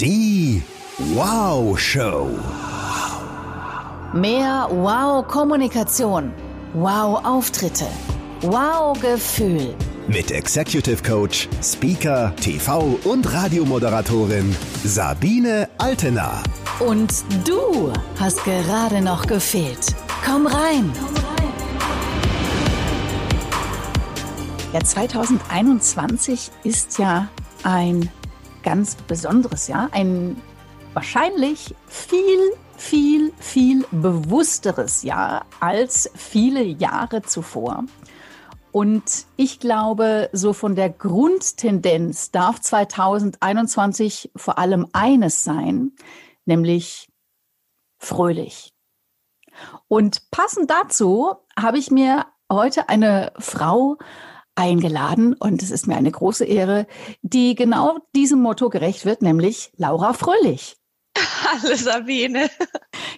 Die Wow Show. Mehr Wow-Kommunikation. Wow-Auftritte. Wow-Gefühl. Mit Executive Coach, Speaker, TV und Radiomoderatorin Sabine Altena. Und du hast gerade noch gefehlt. Komm rein. Ja, 2021 ist ja ein ganz besonderes Jahr, ein wahrscheinlich viel, viel, viel bewussteres Jahr als viele Jahre zuvor. Und ich glaube, so von der Grundtendenz darf 2021 vor allem eines sein, nämlich fröhlich. Und passend dazu habe ich mir heute eine Frau eingeladen und es ist mir eine große Ehre, die genau diesem Motto gerecht wird, nämlich Laura Fröhlich. Hallo Sabine.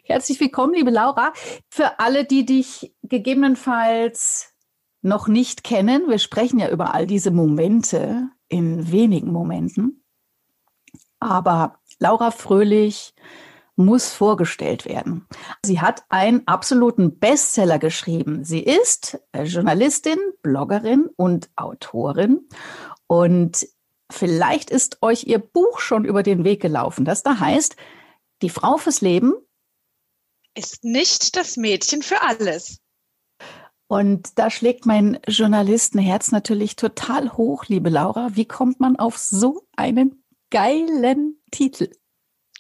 Herzlich willkommen, liebe Laura. Für alle, die dich gegebenenfalls noch nicht kennen, wir sprechen ja über all diese Momente in wenigen Momenten. Aber Laura Fröhlich muss vorgestellt werden. Sie hat einen absoluten Bestseller geschrieben. Sie ist äh, Journalistin, Bloggerin und Autorin. Und vielleicht ist euch ihr Buch schon über den Weg gelaufen, das da heißt, die Frau fürs Leben ist nicht das Mädchen für alles. Und da schlägt mein Journalistenherz natürlich total hoch, liebe Laura. Wie kommt man auf so einen geilen Titel?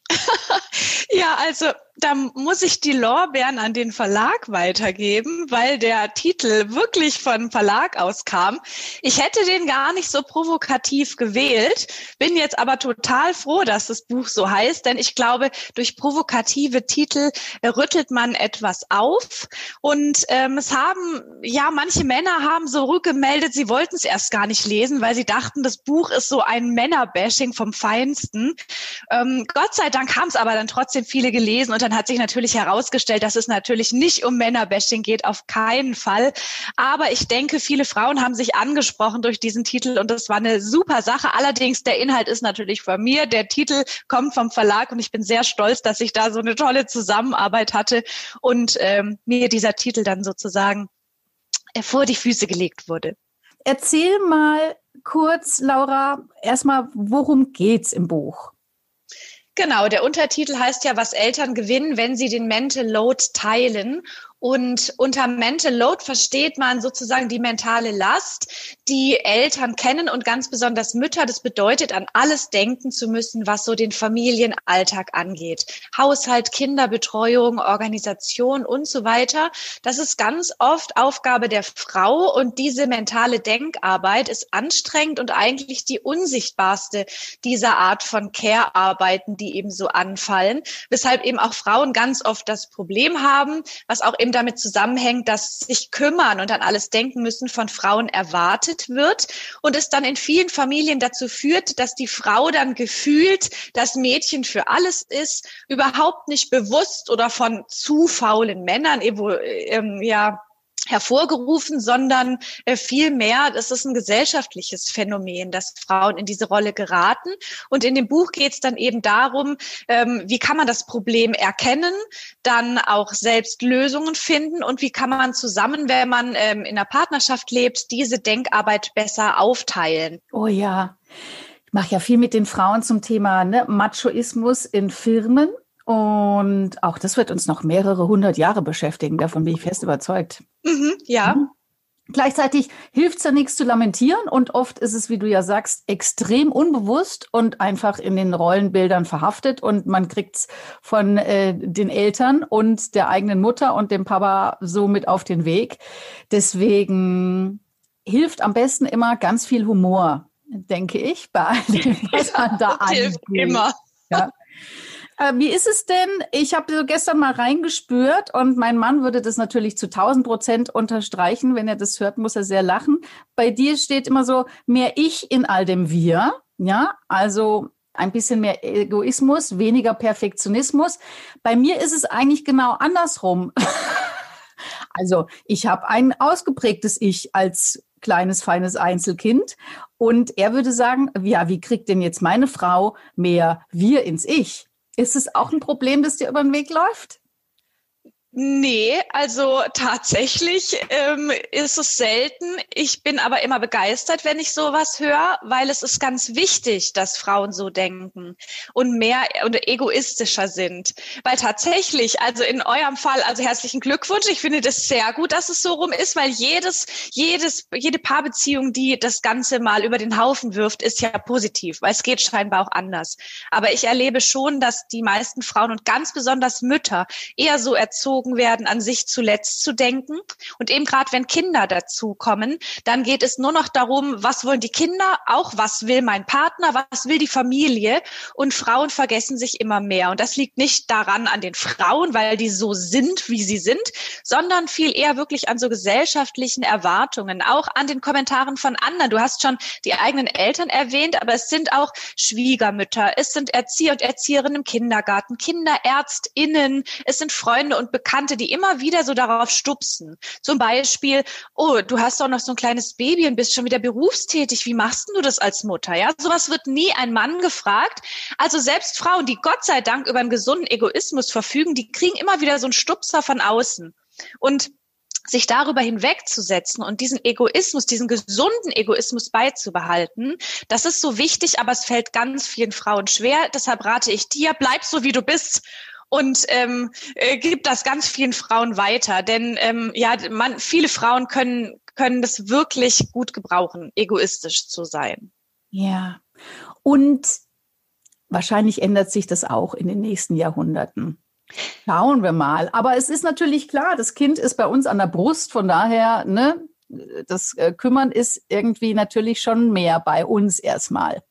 ja, also da muss ich die Lorbeeren an den Verlag weitergeben, weil der Titel wirklich von Verlag aus kam. Ich hätte den gar nicht so provokativ gewählt, bin jetzt aber total froh, dass das Buch so heißt, denn ich glaube, durch provokative Titel rüttelt man etwas auf. Und ähm, es haben, ja, manche Männer haben so rückgemeldet, sie wollten es erst gar nicht lesen, weil sie dachten, das Buch ist so ein Männerbashing vom Feinsten. Ähm, Gott sei Dank haben es aber dann trotzdem viele gelesen und dann hat sich natürlich herausgestellt, dass es natürlich nicht um Männerbashing geht, auf keinen Fall. Aber ich denke, viele Frauen haben sich angesprochen durch diesen Titel und das war eine super Sache. Allerdings, der Inhalt ist natürlich von mir. Der Titel kommt vom Verlag und ich bin sehr stolz, dass ich da so eine tolle Zusammenarbeit hatte und ähm, mir dieser Titel dann sozusagen vor die Füße gelegt wurde. Erzähl mal kurz, Laura, erstmal, worum geht's im Buch? Genau, der Untertitel heißt ja, was Eltern gewinnen, wenn sie den Mental Load teilen. Und unter Mental Load versteht man sozusagen die mentale Last, die Eltern kennen und ganz besonders Mütter. Das bedeutet, an alles denken zu müssen, was so den Familienalltag angeht. Haushalt, Kinderbetreuung, Organisation und so weiter. Das ist ganz oft Aufgabe der Frau und diese mentale Denkarbeit ist anstrengend und eigentlich die unsichtbarste dieser Art von Care-Arbeiten, die eben so anfallen, weshalb eben auch Frauen ganz oft das Problem haben, was auch eben damit zusammenhängt, dass sich kümmern und an alles denken müssen von Frauen erwartet wird und es dann in vielen Familien dazu führt, dass die Frau dann gefühlt das Mädchen für alles ist, überhaupt nicht bewusst oder von zu faulen Männern ähm, ja hervorgerufen, sondern äh, vielmehr, das ist ein gesellschaftliches Phänomen, dass Frauen in diese Rolle geraten. Und in dem Buch geht es dann eben darum, ähm, wie kann man das Problem erkennen, dann auch selbst Lösungen finden und wie kann man zusammen, wenn man ähm, in einer Partnerschaft lebt, diese Denkarbeit besser aufteilen. Oh ja. Ich mache ja viel mit den Frauen zum Thema ne, Machoismus in Firmen und auch das wird uns noch mehrere hundert Jahre beschäftigen. Davon bin ich fest überzeugt. Mhm, ja. Mhm. Gleichzeitig hilft es ja nichts zu lamentieren und oft ist es, wie du ja sagst, extrem unbewusst und einfach in den Rollenbildern verhaftet und man kriegt es von äh, den Eltern und der eigenen Mutter und dem Papa so mit auf den Weg. Deswegen hilft am besten immer ganz viel Humor, denke ich, bei all dem, was man da ja, hilft immer. Ja. Äh, wie ist es denn? Ich habe so gestern mal reingespürt und mein Mann würde das natürlich zu 1000 Prozent unterstreichen. Wenn er das hört, muss er sehr lachen. Bei dir steht immer so mehr Ich in all dem Wir. Ja, also ein bisschen mehr Egoismus, weniger Perfektionismus. Bei mir ist es eigentlich genau andersrum. also ich habe ein ausgeprägtes Ich als kleines, feines Einzelkind. Und er würde sagen, ja, wie kriegt denn jetzt meine Frau mehr wir ins Ich? Ist es auch ein Problem, das dir über den Weg läuft? Nee, also tatsächlich ähm, ist es selten. Ich bin aber immer begeistert, wenn ich sowas höre, weil es ist ganz wichtig, dass Frauen so denken und mehr und egoistischer sind. Weil tatsächlich, also in eurem Fall, also herzlichen Glückwunsch. Ich finde das sehr gut, dass es so rum ist, weil jedes, jedes, jede Paarbeziehung, die das Ganze mal über den Haufen wirft, ist ja positiv, weil es geht scheinbar auch anders. Aber ich erlebe schon, dass die meisten Frauen und ganz besonders Mütter eher so erzogen erzogen werden, an sich zuletzt zu denken. Und eben gerade wenn Kinder dazukommen, dann geht es nur noch darum, was wollen die Kinder, auch was will mein Partner, was will die Familie. Und Frauen vergessen sich immer mehr. Und das liegt nicht daran an den Frauen, weil die so sind, wie sie sind, sondern viel eher wirklich an so gesellschaftlichen Erwartungen, auch an den Kommentaren von anderen. Du hast schon die eigenen Eltern erwähnt, aber es sind auch Schwiegermütter, es sind Erzieher und Erzieherinnen im Kindergarten, Kinderärztinnen, es sind Freunde und Bekannte Bekannte, die immer wieder so darauf stupsen. Zum Beispiel, oh, du hast doch noch so ein kleines Baby und bist schon wieder berufstätig. Wie machst du das als Mutter? Ja, sowas wird nie ein Mann gefragt. Also selbst Frauen, die Gott sei Dank über einen gesunden Egoismus verfügen, die kriegen immer wieder so einen Stupser von außen. Und sich darüber hinwegzusetzen und diesen Egoismus, diesen gesunden Egoismus beizubehalten, das ist so wichtig, aber es fällt ganz vielen Frauen schwer. Deshalb rate ich dir, bleib so wie du bist und ähm, äh, gibt das ganz vielen Frauen weiter. Denn ähm, ja, man, viele Frauen können, können das wirklich gut gebrauchen, egoistisch zu sein. Ja. Und wahrscheinlich ändert sich das auch in den nächsten Jahrhunderten. Schauen wir mal. Aber es ist natürlich klar, das Kind ist bei uns an der Brust, von daher, ne, das äh, Kümmern ist irgendwie natürlich schon mehr bei uns erstmal.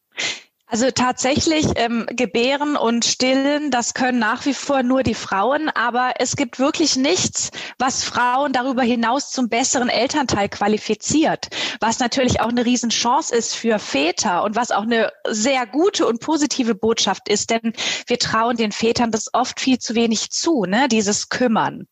Also tatsächlich ähm, gebären und stillen, das können nach wie vor nur die Frauen, aber es gibt wirklich nichts, was Frauen darüber hinaus zum besseren Elternteil qualifiziert, was natürlich auch eine Riesenchance ist für Väter und was auch eine sehr gute und positive Botschaft ist, denn wir trauen den Vätern das oft viel zu wenig zu, ne, dieses Kümmern.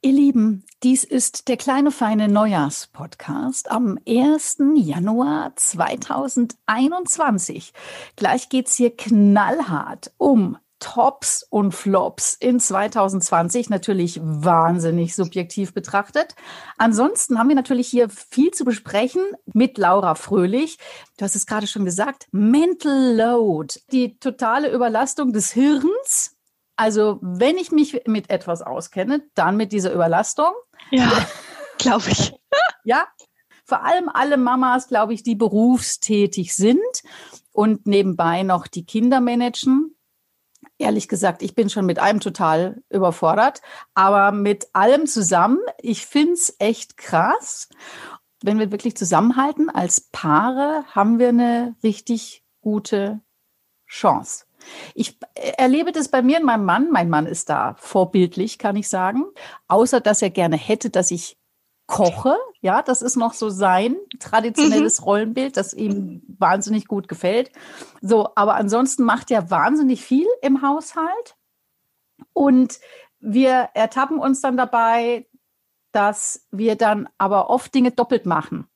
Ihr Lieben, dies ist der kleine feine Neujahrspodcast am 1. Januar 2021. Gleich geht's hier knallhart um Tops und Flops in 2020 natürlich wahnsinnig subjektiv betrachtet. Ansonsten haben wir natürlich hier viel zu besprechen mit Laura Fröhlich. Du hast es gerade schon gesagt, Mental Load, die totale Überlastung des Hirns also, wenn ich mich mit etwas auskenne, dann mit dieser Überlastung. Ja, glaube ich. ja, vor allem alle Mamas, glaube ich, die berufstätig sind und nebenbei noch die Kinder managen. Ehrlich gesagt, ich bin schon mit allem total überfordert, aber mit allem zusammen, ich finde es echt krass. Wenn wir wirklich zusammenhalten als Paare, haben wir eine richtig gute Chance. Ich erlebe das bei mir und meinem Mann. Mein Mann ist da vorbildlich, kann ich sagen. Außer, dass er gerne hätte, dass ich koche. Ja, das ist noch so sein traditionelles mhm. Rollenbild, das ihm wahnsinnig gut gefällt. So, aber ansonsten macht er wahnsinnig viel im Haushalt. Und wir ertappen uns dann dabei, dass wir dann aber oft Dinge doppelt machen.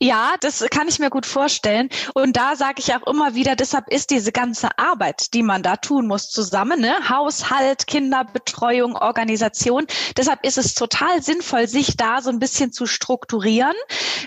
Ja, das kann ich mir gut vorstellen. Und da sage ich auch immer wieder, deshalb ist diese ganze Arbeit, die man da tun muss, zusammen, ne? Haushalt, Kinderbetreuung, Organisation. Deshalb ist es total sinnvoll, sich da so ein bisschen zu strukturieren.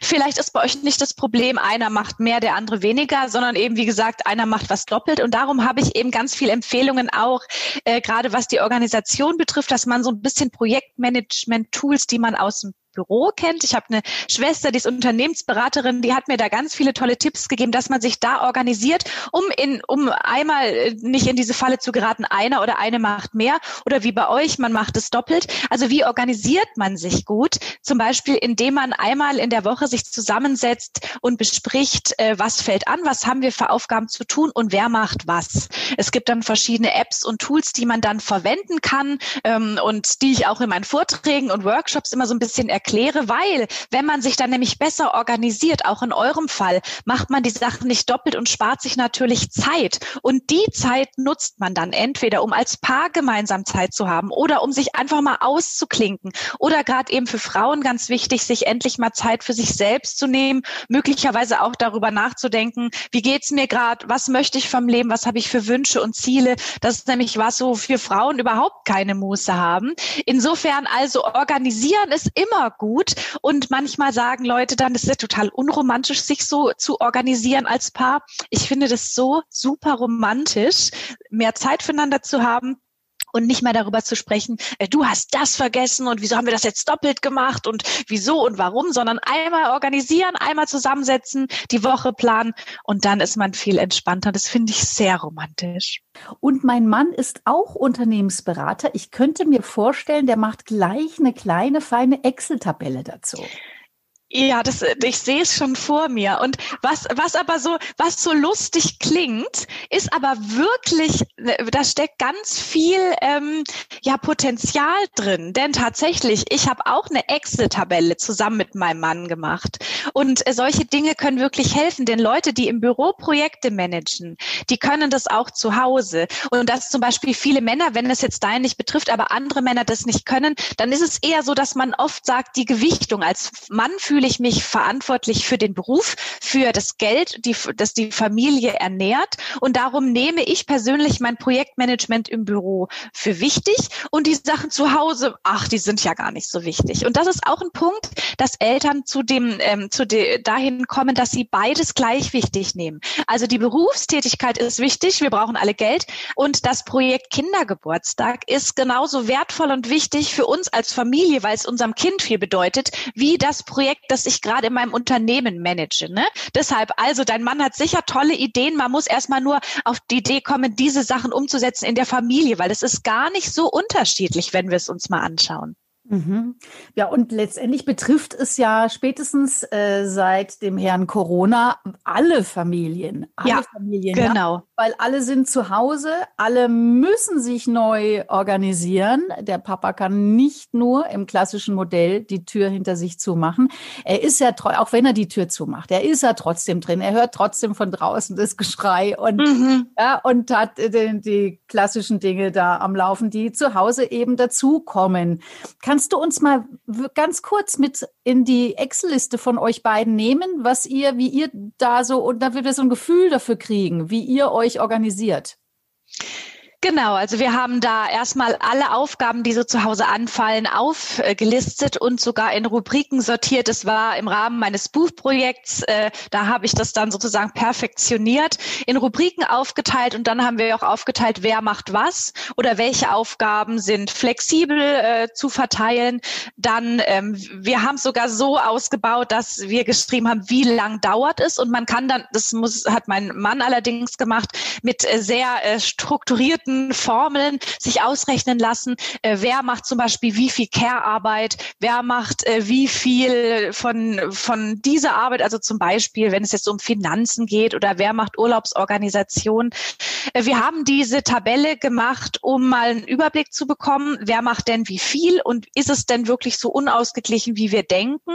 Vielleicht ist bei euch nicht das Problem, einer macht mehr, der andere weniger, sondern eben, wie gesagt, einer macht was doppelt. Und darum habe ich eben ganz viele Empfehlungen auch, äh, gerade was die Organisation betrifft, dass man so ein bisschen Projektmanagement-Tools, die man aus dem Büro kennt. Ich habe eine Schwester, die ist Unternehmensberaterin, die hat mir da ganz viele tolle Tipps gegeben, dass man sich da organisiert, um in, um einmal äh, nicht in diese Falle zu geraten, einer oder eine macht mehr oder wie bei euch, man macht es doppelt. Also wie organisiert man sich gut? Zum Beispiel, indem man einmal in der Woche sich zusammensetzt und bespricht, äh, was fällt an, was haben wir für Aufgaben zu tun und wer macht was. Es gibt dann verschiedene Apps und Tools, die man dann verwenden kann ähm, und die ich auch in meinen Vorträgen und Workshops immer so ein bisschen erkläre erkläre, weil wenn man sich dann nämlich besser organisiert, auch in eurem Fall, macht man die Sachen nicht doppelt und spart sich natürlich Zeit. Und die Zeit nutzt man dann entweder, um als Paar gemeinsam Zeit zu haben oder um sich einfach mal auszuklinken oder gerade eben für Frauen ganz wichtig, sich endlich mal Zeit für sich selbst zu nehmen, möglicherweise auch darüber nachzudenken, wie geht's mir gerade, was möchte ich vom Leben, was habe ich für Wünsche und Ziele. Das ist nämlich was, wo für Frauen überhaupt keine Muße haben. Insofern also organisieren ist immer gut und manchmal sagen Leute dann, es ist total unromantisch, sich so zu organisieren als Paar. Ich finde das so super romantisch, mehr Zeit füreinander zu haben und nicht mehr darüber zu sprechen, äh, du hast das vergessen und wieso haben wir das jetzt doppelt gemacht und wieso und warum, sondern einmal organisieren, einmal zusammensetzen, die Woche planen und dann ist man viel entspannter. Das finde ich sehr romantisch. Und mein Mann ist auch Unternehmensberater. Ich könnte mir vorstellen, der macht gleich eine kleine, feine Excel-Tabelle dazu. Ja, das, ich sehe es schon vor mir. Und was, was aber so, was so lustig klingt, ist aber wirklich, da steckt ganz viel ähm, ja Potenzial drin. Denn tatsächlich, ich habe auch eine Excel-Tabelle zusammen mit meinem Mann gemacht. Und äh, solche Dinge können wirklich helfen. Denn Leute, die im Büro Projekte managen, die können das auch zu Hause. Und dass zum Beispiel viele Männer, wenn es jetzt deinen nicht betrifft, aber andere Männer das nicht können, dann ist es eher so, dass man oft sagt, die Gewichtung als Mann fühlt fühle ich mich verantwortlich für den Beruf, für das Geld, die, das die Familie ernährt. Und darum nehme ich persönlich mein Projektmanagement im Büro für wichtig und die Sachen zu Hause, ach, die sind ja gar nicht so wichtig. Und das ist auch ein Punkt, dass Eltern zu dem, ähm, zu de, dahin kommen, dass sie beides gleich wichtig nehmen. Also die Berufstätigkeit ist wichtig, wir brauchen alle Geld und das Projekt Kindergeburtstag ist genauso wertvoll und wichtig für uns als Familie, weil es unserem Kind viel bedeutet, wie das Projekt das ich gerade in meinem Unternehmen manage. Ne? Deshalb, also dein Mann hat sicher tolle Ideen. Man muss erstmal nur auf die Idee kommen, diese Sachen umzusetzen in der Familie, weil es ist gar nicht so unterschiedlich, wenn wir es uns mal anschauen. Mhm. Ja, und letztendlich betrifft es ja spätestens äh, seit dem Herrn Corona alle Familien. Alle ja, Familien. Genau. Ja? Weil alle sind zu Hause, alle müssen sich neu organisieren. Der Papa kann nicht nur im klassischen Modell die Tür hinter sich zumachen. Er ist ja, auch wenn er die Tür zumacht, er ist ja trotzdem drin. Er hört trotzdem von draußen das Geschrei und, mhm. ja, und hat die, die klassischen Dinge da am Laufen, die zu Hause eben dazukommen. Kann Kannst du uns mal ganz kurz mit in die Excel-Liste von euch beiden nehmen, was ihr, wie ihr da so, und da wird wir so ein Gefühl dafür kriegen, wie ihr euch organisiert? Genau, also wir haben da erstmal alle Aufgaben, die so zu Hause anfallen, aufgelistet und sogar in Rubriken sortiert. Es war im Rahmen meines Buchprojekts, äh, da habe ich das dann sozusagen perfektioniert, in Rubriken aufgeteilt und dann haben wir auch aufgeteilt, wer macht was oder welche Aufgaben sind flexibel äh, zu verteilen. Dann, ähm, wir haben es sogar so ausgebaut, dass wir geschrieben haben, wie lang dauert es und man kann dann, das muss, hat mein Mann allerdings gemacht, mit äh, sehr äh, strukturierten bestimmten Formeln sich ausrechnen lassen, äh, wer macht zum Beispiel wie viel Care-Arbeit, wer macht äh, wie viel von, von dieser Arbeit, also zum Beispiel, wenn es jetzt um Finanzen geht oder wer macht Urlaubsorganisation. Äh, wir haben diese Tabelle gemacht, um mal einen Überblick zu bekommen, wer macht denn wie viel und ist es denn wirklich so unausgeglichen, wie wir denken.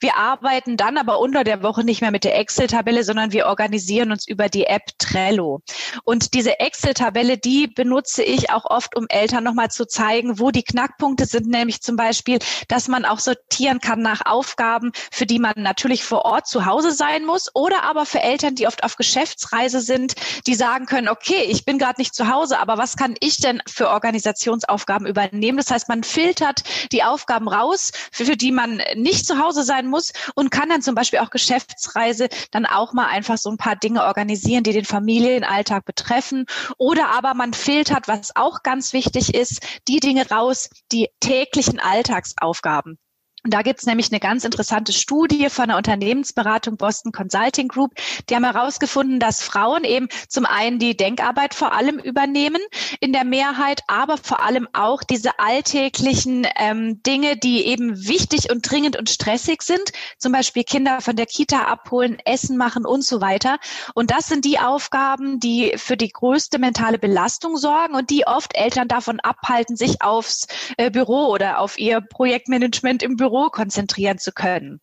Wir arbeiten dann aber unter der Woche nicht mehr mit der Excel-Tabelle, sondern wir organisieren uns über die App Trello. Und diese Excel-Tabelle, die benutze ich auch oft, um Eltern nochmal zu zeigen, wo die Knackpunkte sind, nämlich zum Beispiel, dass man auch sortieren kann nach Aufgaben, für die man natürlich vor Ort zu Hause sein muss oder aber für Eltern, die oft auf Geschäftsreise sind, die sagen können, okay, ich bin gerade nicht zu Hause, aber was kann ich denn für Organisationsaufgaben übernehmen? Das heißt, man filtert die Aufgaben raus, für, für die man nicht zu Hause sein muss und kann dann zum Beispiel auch Geschäftsreise dann auch mal einfach so ein paar Dinge organisieren, die den Familienalltag betreffen oder aber man filtert, was auch ganz wichtig ist, die Dinge raus, die täglichen Alltagsaufgaben. Und da gibt's nämlich eine ganz interessante Studie von der Unternehmensberatung Boston Consulting Group. Die haben herausgefunden, dass Frauen eben zum einen die Denkarbeit vor allem übernehmen in der Mehrheit, aber vor allem auch diese alltäglichen ähm, Dinge, die eben wichtig und dringend und stressig sind. Zum Beispiel Kinder von der Kita abholen, Essen machen und so weiter. Und das sind die Aufgaben, die für die größte mentale Belastung sorgen und die oft Eltern davon abhalten, sich aufs äh, Büro oder auf ihr Projektmanagement im Büro Büro konzentrieren zu können.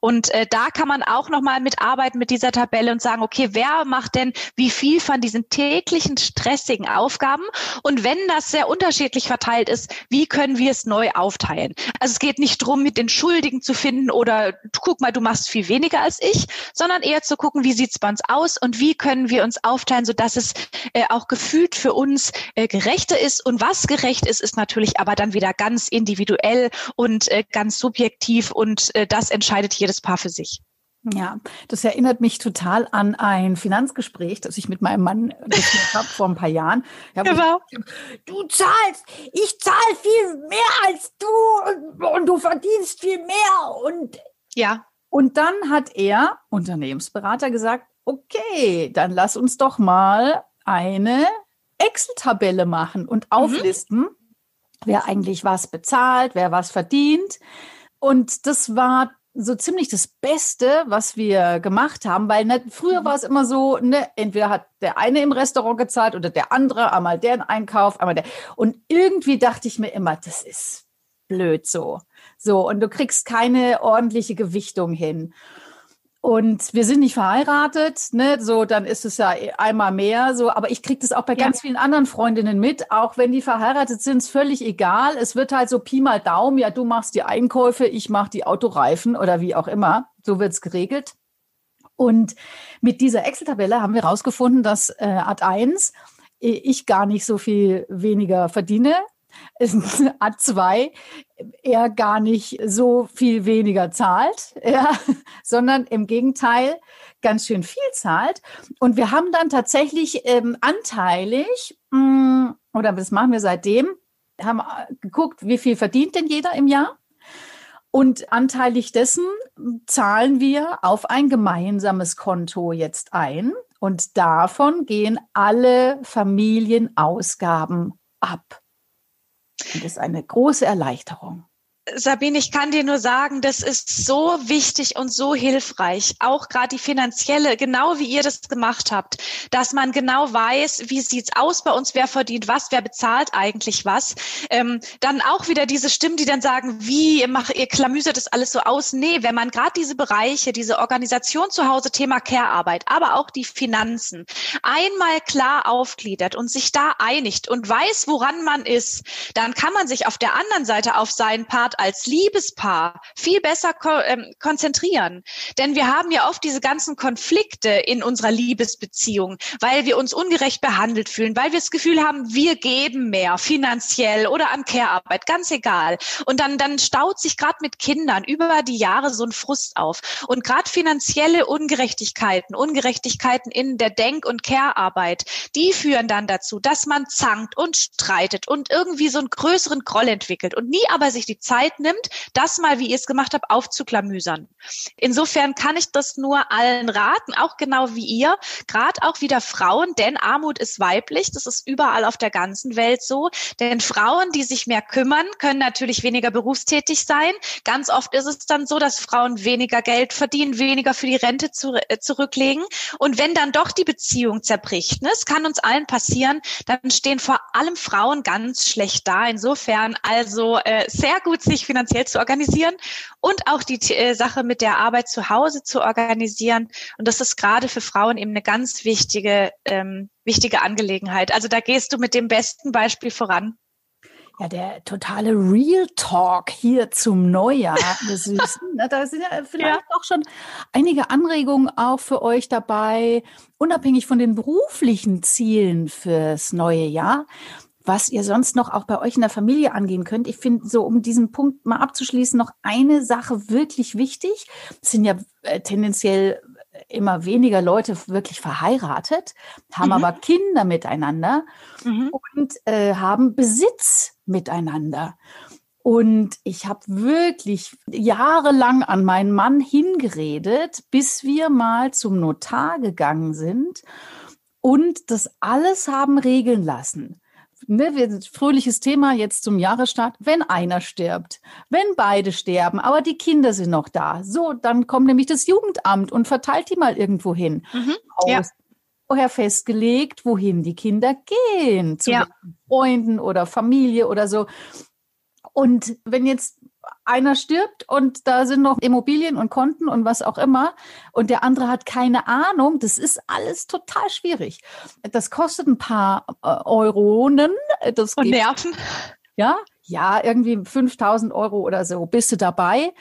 Und äh, da kann man auch nochmal mitarbeiten mit dieser Tabelle und sagen, okay, wer macht denn wie viel von diesen täglichen stressigen Aufgaben? Und wenn das sehr unterschiedlich verteilt ist, wie können wir es neu aufteilen? Also es geht nicht darum, mit den Schuldigen zu finden oder guck mal, du machst viel weniger als ich, sondern eher zu gucken, wie sieht's bei uns aus und wie können wir uns aufteilen, sodass es äh, auch gefühlt für uns äh, gerechter ist. Und was gerecht ist, ist natürlich aber dann wieder ganz individuell und äh, ganz subjektiv und äh, das entscheidet entscheidet jedes Paar für sich. Ja, das erinnert mich total an ein Finanzgespräch, das ich mit meinem Mann geführt habe vor ein paar Jahren. Ja, genau. du zahlst, ich zahle viel mehr als du und, und, du verdienst viel mehr. Und, ja. und dann hat er, Unternehmensberater, gesagt, okay, dann lass uns doch mal eine Excel-Tabelle machen und mhm. auflisten, mhm. wer eigentlich was bezahlt, wer was verdient. Und das war so ziemlich das Beste, was wir gemacht haben, weil ne, früher mhm. war es immer so, ne, entweder hat der eine im Restaurant gezahlt oder der andere, einmal der Einkauf, einmal der. Und irgendwie dachte ich mir immer, das ist blöd so. So, und du kriegst keine ordentliche Gewichtung hin. Und wir sind nicht verheiratet, ne? So, dann ist es ja einmal mehr so. Aber ich kriege das auch bei ja. ganz vielen anderen Freundinnen mit. Auch wenn die verheiratet sind, ist völlig egal. Es wird halt so Pi mal Daumen. Ja, du machst die Einkäufe, ich mache die Autoreifen oder wie auch immer. So wird's geregelt. Und mit dieser Excel-Tabelle haben wir herausgefunden, dass äh, Ad 1 ich gar nicht so viel weniger verdiene A2 er gar nicht so viel weniger zahlt, ja, sondern im Gegenteil ganz schön viel zahlt. Und wir haben dann tatsächlich ähm, anteilig, mh, mm, oder das machen wir seitdem, haben äh, geguckt, wie viel verdient denn jeder im Jahr? Und anteilig dessen zahlen wir auf ein gemeinsames Konto jetzt ein. Und davon gehen alle Familienausgaben ab. Und ist eine große Erleichterung. Sabine, ich kann dir nur sagen, das ist so wichtig und so hilfreich, auch gerade die finanzielle, genau wie ihr das gemacht habt, dass man genau weiß, wie sieht's aus bei uns, wer verdient was, wer bezahlt eigentlich was. Ähm, dann auch wieder diese Stimmen, die dann sagen, wie ihr macht, ihr klamüsert das alles so aus. Nee, wenn man gerade diese Bereiche, diese Organisation zu Hause, Thema Care-Arbeit, aber auch die Finanzen einmal klar aufgliedert und sich da einigt und weiß, woran man ist, dann kann man sich auf der anderen Seite auf seinen Part als Liebespaar viel besser ko ähm, konzentrieren. Denn wir haben ja oft diese ganzen Konflikte in unserer Liebesbeziehung, weil wir uns ungerecht behandelt fühlen, weil wir das Gefühl haben, wir geben mehr finanziell oder an Care-Arbeit, ganz egal. Und dann, dann staut sich gerade mit Kindern über die Jahre so ein Frust auf. Und gerade finanzielle Ungerechtigkeiten, Ungerechtigkeiten in der Denk- und Care-Arbeit, die führen dann dazu, dass man zankt und streitet und irgendwie so einen größeren Groll entwickelt und nie aber sich die Zeit Zeit nimmt, das mal, wie ihr es gemacht habt, aufzuklamüsern. Insofern kann ich das nur allen raten, auch genau wie ihr, gerade auch wieder Frauen, denn Armut ist weiblich, das ist überall auf der ganzen Welt so, denn Frauen, die sich mehr kümmern, können natürlich weniger berufstätig sein. Ganz oft ist es dann so, dass Frauen weniger Geld verdienen, weniger für die Rente zu, äh, zurücklegen. Und wenn dann doch die Beziehung zerbricht, ne, es kann uns allen passieren, dann stehen vor allem Frauen ganz schlecht da. Insofern also äh, sehr gut sich finanziell zu organisieren und auch die äh, Sache mit der Arbeit zu Hause zu organisieren. Und das ist gerade für Frauen eben eine ganz wichtige, ähm, wichtige Angelegenheit. Also da gehst du mit dem besten Beispiel voran. Ja, der totale Real Talk hier zum Neujahr. Das Süßen. Da sind ja vielleicht ja. auch schon einige Anregungen auch für euch dabei, unabhängig von den beruflichen Zielen fürs neue Jahr was ihr sonst noch auch bei euch in der Familie angehen könnt. Ich finde, so um diesen Punkt mal abzuschließen, noch eine Sache wirklich wichtig. Es sind ja äh, tendenziell immer weniger Leute wirklich verheiratet, haben mhm. aber Kinder miteinander mhm. und äh, haben Besitz miteinander. Und ich habe wirklich jahrelang an meinen Mann hingeredet, bis wir mal zum Notar gegangen sind und das alles haben regeln lassen ne, fröhliches Thema jetzt zum Jahresstart, wenn einer stirbt, wenn beide sterben, aber die Kinder sind noch da. So, dann kommt nämlich das Jugendamt und verteilt die mal irgendwo hin. Mhm, ja. Vorher festgelegt, wohin die Kinder gehen, zu ja. Freunden oder Familie oder so. Und wenn jetzt einer stirbt und da sind noch Immobilien und Konten und was auch immer und der andere hat keine Ahnung, das ist alles total schwierig. Das kostet ein paar äh, Euronen. Das und Nerven. Ja, ja, irgendwie 5000 Euro oder so bist du dabei.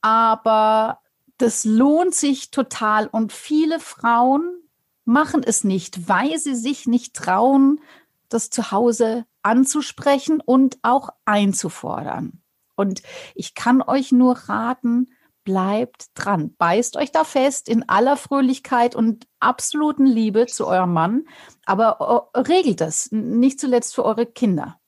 Aber das lohnt sich total und viele Frauen machen es nicht, weil sie sich nicht trauen, das zu Hause anzusprechen und auch einzufordern. Und ich kann euch nur raten, bleibt dran. Beißt euch da fest in aller Fröhlichkeit und absoluten Liebe zu eurem Mann, aber regelt das, nicht zuletzt für eure Kinder.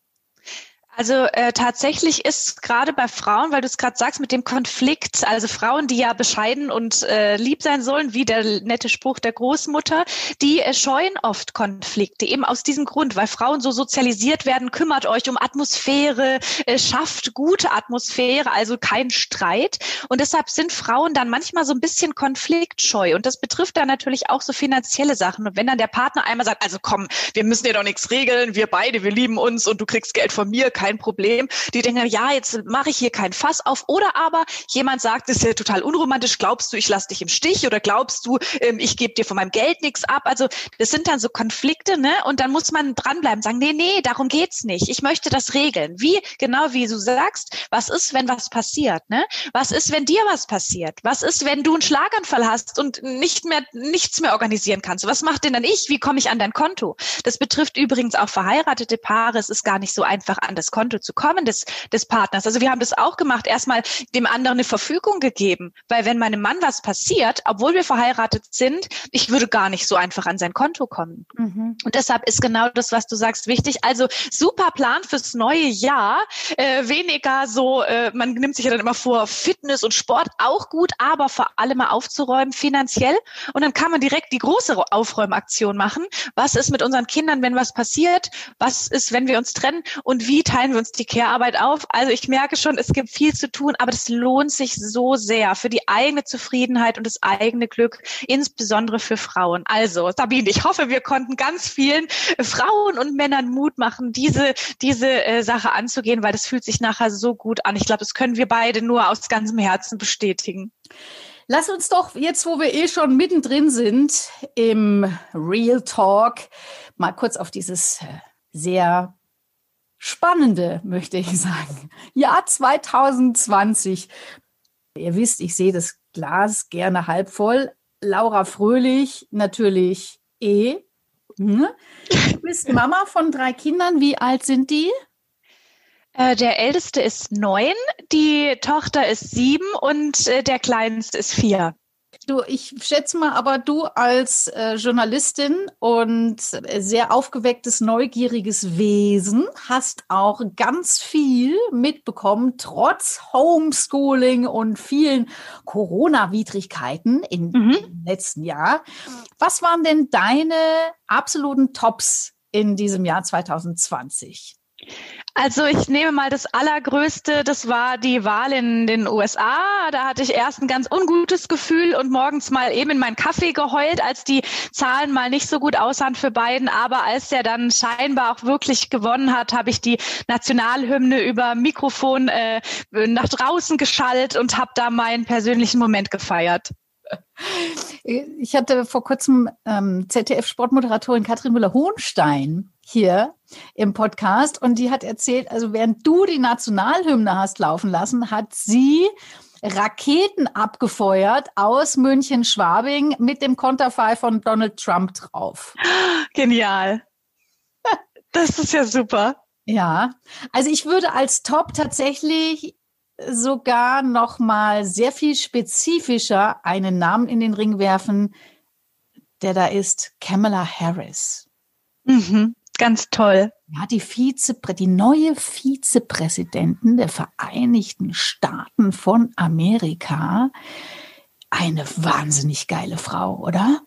Also äh, tatsächlich ist gerade bei Frauen, weil du es gerade sagst, mit dem Konflikt, also Frauen, die ja bescheiden und äh, lieb sein sollen, wie der nette Spruch der Großmutter, die äh, scheuen oft Konflikte, eben aus diesem Grund, weil Frauen so sozialisiert werden, kümmert euch um Atmosphäre, äh, schafft gute Atmosphäre, also kein Streit. Und deshalb sind Frauen dann manchmal so ein bisschen konfliktscheu. Und das betrifft dann natürlich auch so finanzielle Sachen. Und wenn dann der Partner einmal sagt, also komm, wir müssen ja doch nichts regeln, wir beide, wir lieben uns und du kriegst Geld von mir, kein kein Problem. Die denken, ja, jetzt mache ich hier kein Fass auf. Oder aber jemand sagt, ist ja total unromantisch, glaubst du, ich lasse dich im Stich oder glaubst du, ähm, ich gebe dir von meinem Geld nichts ab. Also das sind dann so Konflikte, ne? Und dann muss man dranbleiben, sagen, nee, nee, darum geht's nicht. Ich möchte das regeln. Wie, genau wie du sagst, was ist, wenn was passiert, ne? Was ist, wenn dir was passiert? Was ist, wenn du einen Schlaganfall hast und nicht mehr, nichts mehr organisieren kannst? Was macht denn dann ich? Wie komme ich an dein Konto? Das betrifft übrigens auch verheiratete Paare. Es ist gar nicht so einfach, an das Konto Konto zu kommen des, des Partners. Also wir haben das auch gemacht, erstmal dem anderen eine Verfügung gegeben, weil wenn meinem Mann was passiert, obwohl wir verheiratet sind, ich würde gar nicht so einfach an sein Konto kommen. Mhm. Und deshalb ist genau das, was du sagst, wichtig. Also super Plan fürs neue Jahr, äh, weniger so, äh, man nimmt sich ja dann immer vor, Fitness und Sport auch gut, aber vor allem mal aufzuräumen finanziell. Und dann kann man direkt die große Aufräumaktion machen. Was ist mit unseren Kindern, wenn was passiert? Was ist, wenn wir uns trennen? Und wie teilen teilen wir uns die Care-Arbeit auf. Also ich merke schon, es gibt viel zu tun, aber das lohnt sich so sehr für die eigene Zufriedenheit und das eigene Glück, insbesondere für Frauen. Also Sabine, ich hoffe, wir konnten ganz vielen Frauen und Männern Mut machen, diese, diese äh, Sache anzugehen, weil das fühlt sich nachher so gut an. Ich glaube, das können wir beide nur aus ganzem Herzen bestätigen. Lass uns doch jetzt, wo wir eh schon mittendrin sind im Real Talk, mal kurz auf dieses äh, sehr spannende, möchte ich sagen. Jahr 2020. Ihr wisst, ich sehe das Glas gerne halb voll. Laura Fröhlich natürlich eh. Hm? Du bist Mama von drei Kindern. Wie alt sind die? Äh, der älteste ist neun, die Tochter ist sieben und äh, der kleinste ist vier. Du, ich schätze mal, aber du als äh, Journalistin und sehr aufgewecktes, neugieriges Wesen hast auch ganz viel mitbekommen, trotz Homeschooling und vielen Corona-Widrigkeiten mhm. im letzten Jahr. Was waren denn deine absoluten Tops in diesem Jahr 2020? Also ich nehme mal das Allergrößte, das war die Wahl in den USA. Da hatte ich erst ein ganz ungutes Gefühl und morgens mal eben in meinen Kaffee geheult, als die Zahlen mal nicht so gut aussahen für Biden. Aber als der dann scheinbar auch wirklich gewonnen hat, habe ich die Nationalhymne über Mikrofon äh, nach draußen geschallt und habe da meinen persönlichen Moment gefeiert. Ich hatte vor kurzem ähm, ZDF-Sportmoderatorin Katrin Müller-Hohenstein hier im Podcast und die hat erzählt, also während du die Nationalhymne hast laufen lassen, hat sie Raketen abgefeuert aus München-Schwabing mit dem Konterfei von Donald Trump drauf. Genial. Das ist ja super. Ja, also ich würde als Top tatsächlich sogar noch mal sehr viel spezifischer einen Namen in den Ring werfen, der da ist Kamala Harris. Mhm. Ganz toll. Ja, die Vize, die neue Vizepräsidentin der Vereinigten Staaten von Amerika. Eine wahnsinnig geile Frau, oder?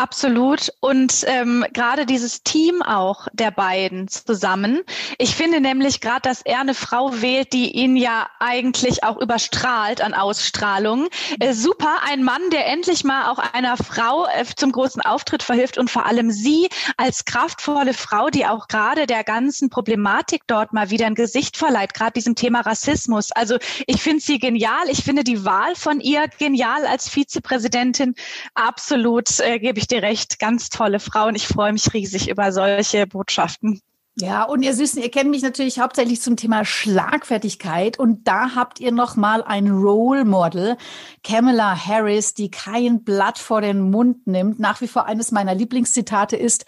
Absolut. Und ähm, gerade dieses Team auch der beiden zusammen. Ich finde nämlich gerade, dass er eine Frau wählt, die ihn ja eigentlich auch überstrahlt an Ausstrahlung. Äh, super, ein Mann, der endlich mal auch einer Frau äh, zum großen Auftritt verhilft und vor allem sie als kraftvolle Frau, die auch gerade der ganzen Problematik dort mal wieder ein Gesicht verleiht, gerade diesem Thema Rassismus. Also ich finde sie genial. Ich finde die Wahl von ihr genial als Vizepräsidentin. Absolut äh, gebe ich dir recht. Ganz tolle Frau und ich freue mich riesig über solche Botschaften. Ja, und ihr Süßen, ihr kennt mich natürlich hauptsächlich zum Thema Schlagfertigkeit und da habt ihr noch mal ein Role Model, Kamala Harris, die kein Blatt vor den Mund nimmt. Nach wie vor eines meiner Lieblingszitate ist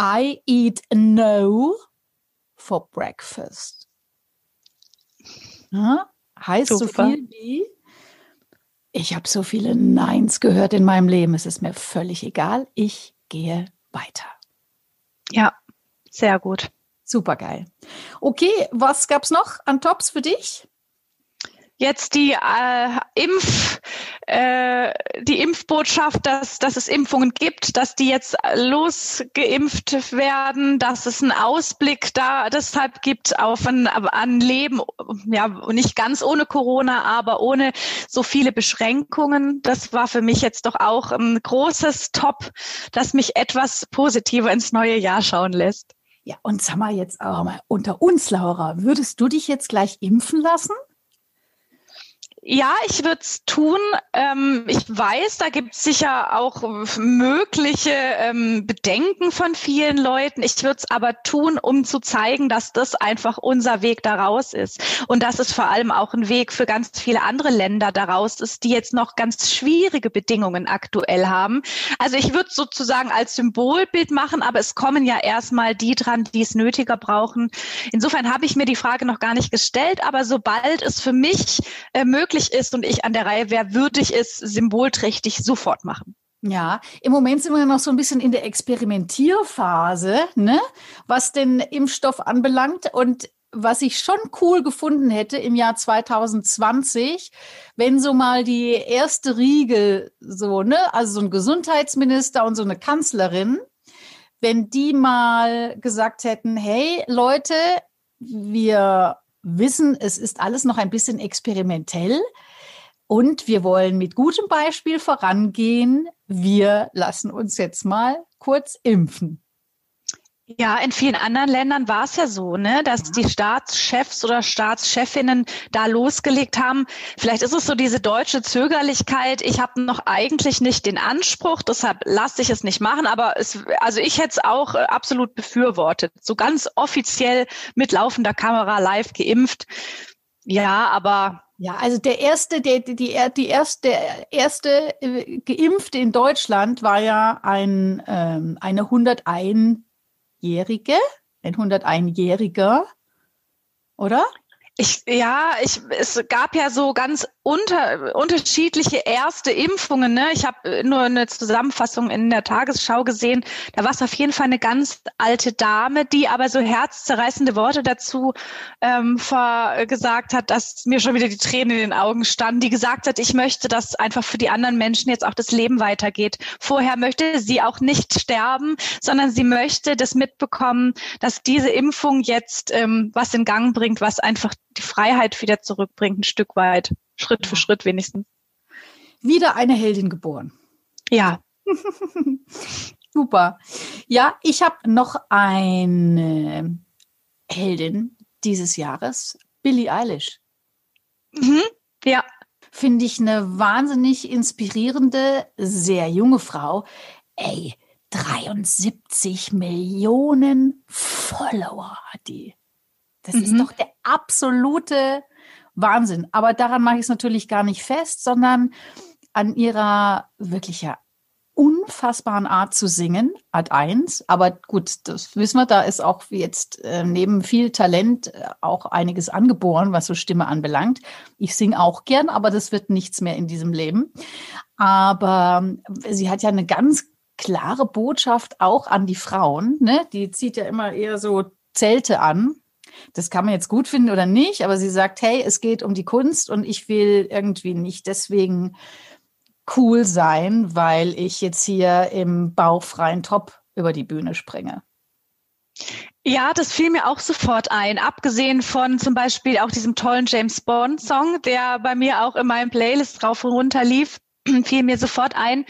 I eat no for breakfast. Ja, heißt Super. so viel wie ich habe so viele Neins gehört in meinem Leben. Es ist mir völlig egal. Ich gehe weiter. Ja, sehr gut. Super geil. Okay, was gab es noch an Tops für dich? Jetzt die äh, Impf, äh, die Impfbotschaft, dass, dass es Impfungen gibt, dass die jetzt losgeimpft werden, dass es einen Ausblick da deshalb gibt auf ein, ein Leben, ja, nicht ganz ohne Corona, aber ohne so viele Beschränkungen. Das war für mich jetzt doch auch ein großes Top, das mich etwas positiver ins neue Jahr schauen lässt. Ja, und sag mal jetzt auch mal unter uns, Laura, würdest du dich jetzt gleich impfen lassen? Ja, ich würde es tun. Ähm, ich weiß, da gibt es sicher auch mögliche ähm, Bedenken von vielen Leuten. Ich würde es aber tun, um zu zeigen, dass das einfach unser Weg daraus ist. Und dass es vor allem auch ein Weg für ganz viele andere Länder daraus ist, die jetzt noch ganz schwierige Bedingungen aktuell haben. Also ich würde sozusagen als Symbolbild machen, aber es kommen ja erstmal die dran, die es nötiger brauchen. Insofern habe ich mir die Frage noch gar nicht gestellt, aber sobald es für mich äh, möglich möglich ist und ich an der Reihe wäre, würde ich es symbolträchtig sofort machen. Ja, im Moment sind wir noch so ein bisschen in der Experimentierphase, ne, was den Impfstoff anbelangt. Und was ich schon cool gefunden hätte im Jahr 2020, wenn so mal die erste Riegel, so, ne, also so ein Gesundheitsminister und so eine Kanzlerin, wenn die mal gesagt hätten, hey Leute, wir wissen, es ist alles noch ein bisschen experimentell und wir wollen mit gutem Beispiel vorangehen. Wir lassen uns jetzt mal kurz impfen. Ja, in vielen anderen Ländern war es ja so, ne, dass die Staatschefs oder Staatschefinnen da losgelegt haben. Vielleicht ist es so diese deutsche Zögerlichkeit. Ich habe noch eigentlich nicht den Anspruch, deshalb lasse ich es nicht machen. Aber es, also ich hätte es auch äh, absolut befürwortet. So ganz offiziell mit laufender Kamera live geimpft. Ja, aber ja, also der erste, der, die, die, die erste, der erste äh, Geimpfte in Deutschland war ja ein, ähm, eine 101 101-Jährige, ein 101-Jähriger, oder? Ich, ja, ich, es gab ja so ganz unter, unterschiedliche erste Impfungen. Ne? Ich habe nur eine Zusammenfassung in der Tagesschau gesehen. Da war es auf jeden Fall eine ganz alte Dame, die aber so herzzerreißende Worte dazu ähm, gesagt hat, dass mir schon wieder die Tränen in den Augen standen. Die gesagt hat, ich möchte, dass einfach für die anderen Menschen jetzt auch das Leben weitergeht. Vorher möchte sie auch nicht sterben, sondern sie möchte das mitbekommen, dass diese Impfung jetzt ähm, was in Gang bringt, was einfach die Freiheit wieder zurückbringt, ein Stück weit. Schritt für Schritt wenigstens. Wieder eine Heldin geboren. Ja. Super. Ja, ich habe noch eine Heldin dieses Jahres, Billie Eilish. Mhm. Ja. Finde ich eine wahnsinnig inspirierende, sehr junge Frau. Ey, 73 Millionen Follower hat die. Das mhm. ist doch der absolute Wahnsinn. Aber daran mache ich es natürlich gar nicht fest, sondern an ihrer wirklich ja unfassbaren Art zu singen, Art 1. Aber gut, das wissen wir, da ist auch jetzt äh, neben viel Talent äh, auch einiges angeboren, was so Stimme anbelangt. Ich singe auch gern, aber das wird nichts mehr in diesem Leben. Aber äh, sie hat ja eine ganz klare Botschaft auch an die Frauen. Ne? Die zieht ja immer eher so Zelte an das kann man jetzt gut finden oder nicht, aber sie sagt, hey, es geht um die Kunst und ich will irgendwie nicht deswegen cool sein, weil ich jetzt hier im bauchfreien Top über die Bühne springe. Ja, das fiel mir auch sofort ein. Abgesehen von zum Beispiel auch diesem tollen James Bond Song, der bei mir auch in meinem Playlist drauf und runter lief, fiel mir sofort ein,